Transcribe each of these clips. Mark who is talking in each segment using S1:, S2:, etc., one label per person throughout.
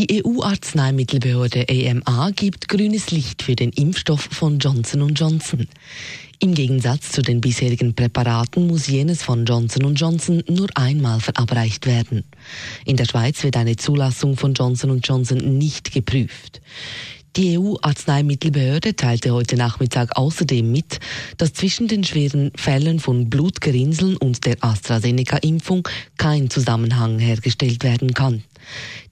S1: Die EU-Arzneimittelbehörde EMA gibt grünes Licht für den Impfstoff von Johnson Johnson. Im Gegensatz zu den bisherigen Präparaten muss jenes von Johnson Johnson nur einmal verabreicht werden. In der Schweiz wird eine Zulassung von Johnson Johnson nicht geprüft. Die EU-Arzneimittelbehörde teilte heute Nachmittag außerdem mit, dass zwischen den schweren Fällen von Blutgerinnseln und der AstraZeneca-Impfung kein Zusammenhang hergestellt werden kann.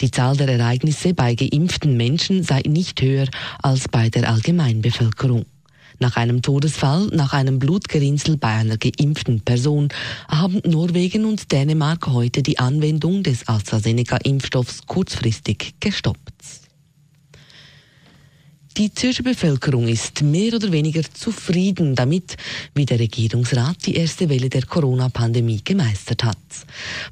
S1: Die Zahl der Ereignisse bei geimpften Menschen sei nicht höher als bei der Allgemeinbevölkerung. Nach einem Todesfall, nach einem Blutgerinnsel bei einer geimpften Person haben Norwegen und Dänemark heute die Anwendung des AstraZeneca-Impfstoffs kurzfristig gestoppt. Die Zürcher Bevölkerung ist mehr oder weniger zufrieden damit, wie der Regierungsrat die erste Welle der Corona-Pandemie gemeistert hat.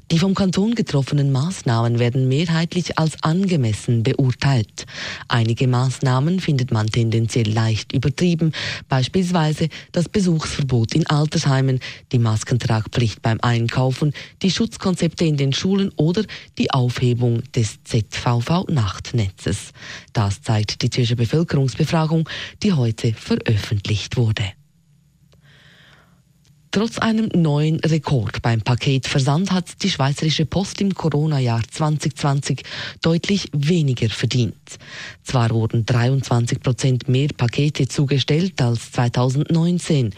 S1: Die vom Kanton getroffenen Maßnahmen werden mehrheitlich als angemessen beurteilt. Einige Maßnahmen findet man tendenziell leicht übertrieben, beispielsweise das Besuchsverbot in Altersheimen, die Maskentragpflicht beim Einkaufen, die Schutzkonzepte in den Schulen oder die Aufhebung des ZVV-Nachtnetzes. Das zeigt die Zürcher Bevölkerung Bevölkerungsbefragung, die heute veröffentlicht wurde. Trotz einem neuen Rekord beim Paketversand hat die Schweizerische Post im Corona-Jahr 2020 deutlich weniger verdient. Zwar wurden 23 Prozent mehr Pakete zugestellt als 2019.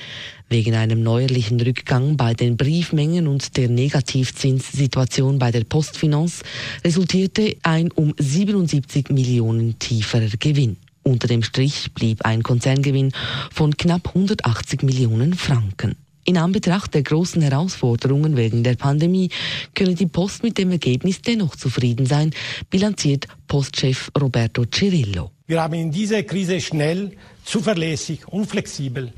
S1: Wegen einem neuerlichen Rückgang bei den Briefmengen und der Negativzinssituation bei der Postfinanz resultierte ein um 77 Millionen tieferer Gewinn. Unter dem Strich blieb ein Konzerngewinn von knapp 180 Millionen Franken. In Anbetracht der großen Herausforderungen wegen der Pandemie könne die Post mit dem Ergebnis dennoch zufrieden sein, bilanziert Postchef Roberto Cirillo.
S2: Wir haben in dieser Krise schnell, zuverlässig und flexibel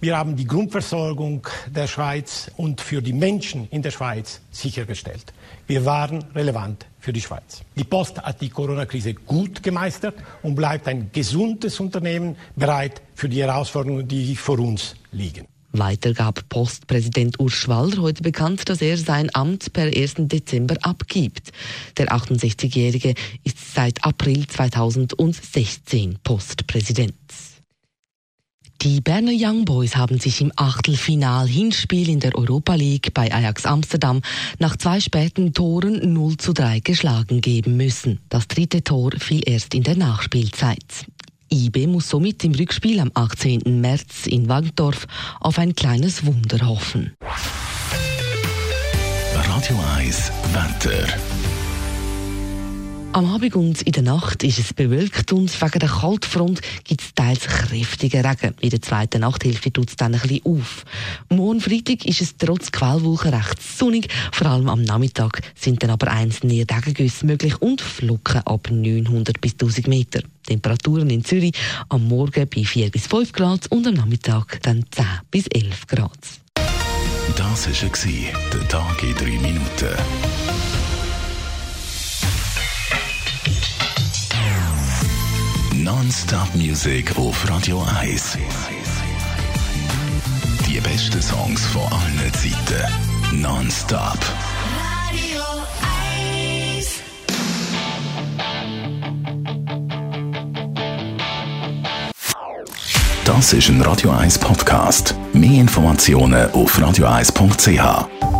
S2: wir haben die Grundversorgung der Schweiz und für die Menschen in der Schweiz sichergestellt. Wir waren relevant für die Schweiz. Die Post hat die Corona-Krise gut gemeistert und bleibt ein gesundes Unternehmen bereit für die Herausforderungen, die vor uns liegen.
S1: Weiter gab Postpräsident Urs Schwaller heute bekannt, dass er sein Amt per 1. Dezember abgibt. Der 68-Jährige ist seit April 2016 Postpräsident. Die Berner Young Boys haben sich im Achtelfinal-Hinspiel in der Europa League bei Ajax Amsterdam nach zwei späten Toren 0 zu 3 geschlagen geben müssen. Das dritte Tor fiel erst in der Nachspielzeit. IB muss somit im Rückspiel am 18. März in Wankdorf auf ein kleines Wunder hoffen.
S3: Radio 1 Wetter.
S1: Am Abend und in der Nacht ist es bewölkt und wegen der Kaltfront gibt es teils kräftigen Regen. In der zweiten Nachthälfte tut es dann ein bisschen auf. Morgen Freitag ist es trotz Quellwolken recht sonnig. Vor allem am Nachmittag sind dann aber einzelne Regengüsse möglich und Flocken ab 900 bis 1000 Meter. Temperaturen in Zürich am Morgen bei 4 bis 5 Grad und am Nachmittag dann 10 bis 11 Grad.
S3: Das war der Tag in 3 Minuten. Non-Stop Music auf Radio 1. Die besten Songs von allen Zeiten. Non-Stop. Radio 1. Das ist ein Radio 1 Podcast. Mehr Informationen auf radio1.ch.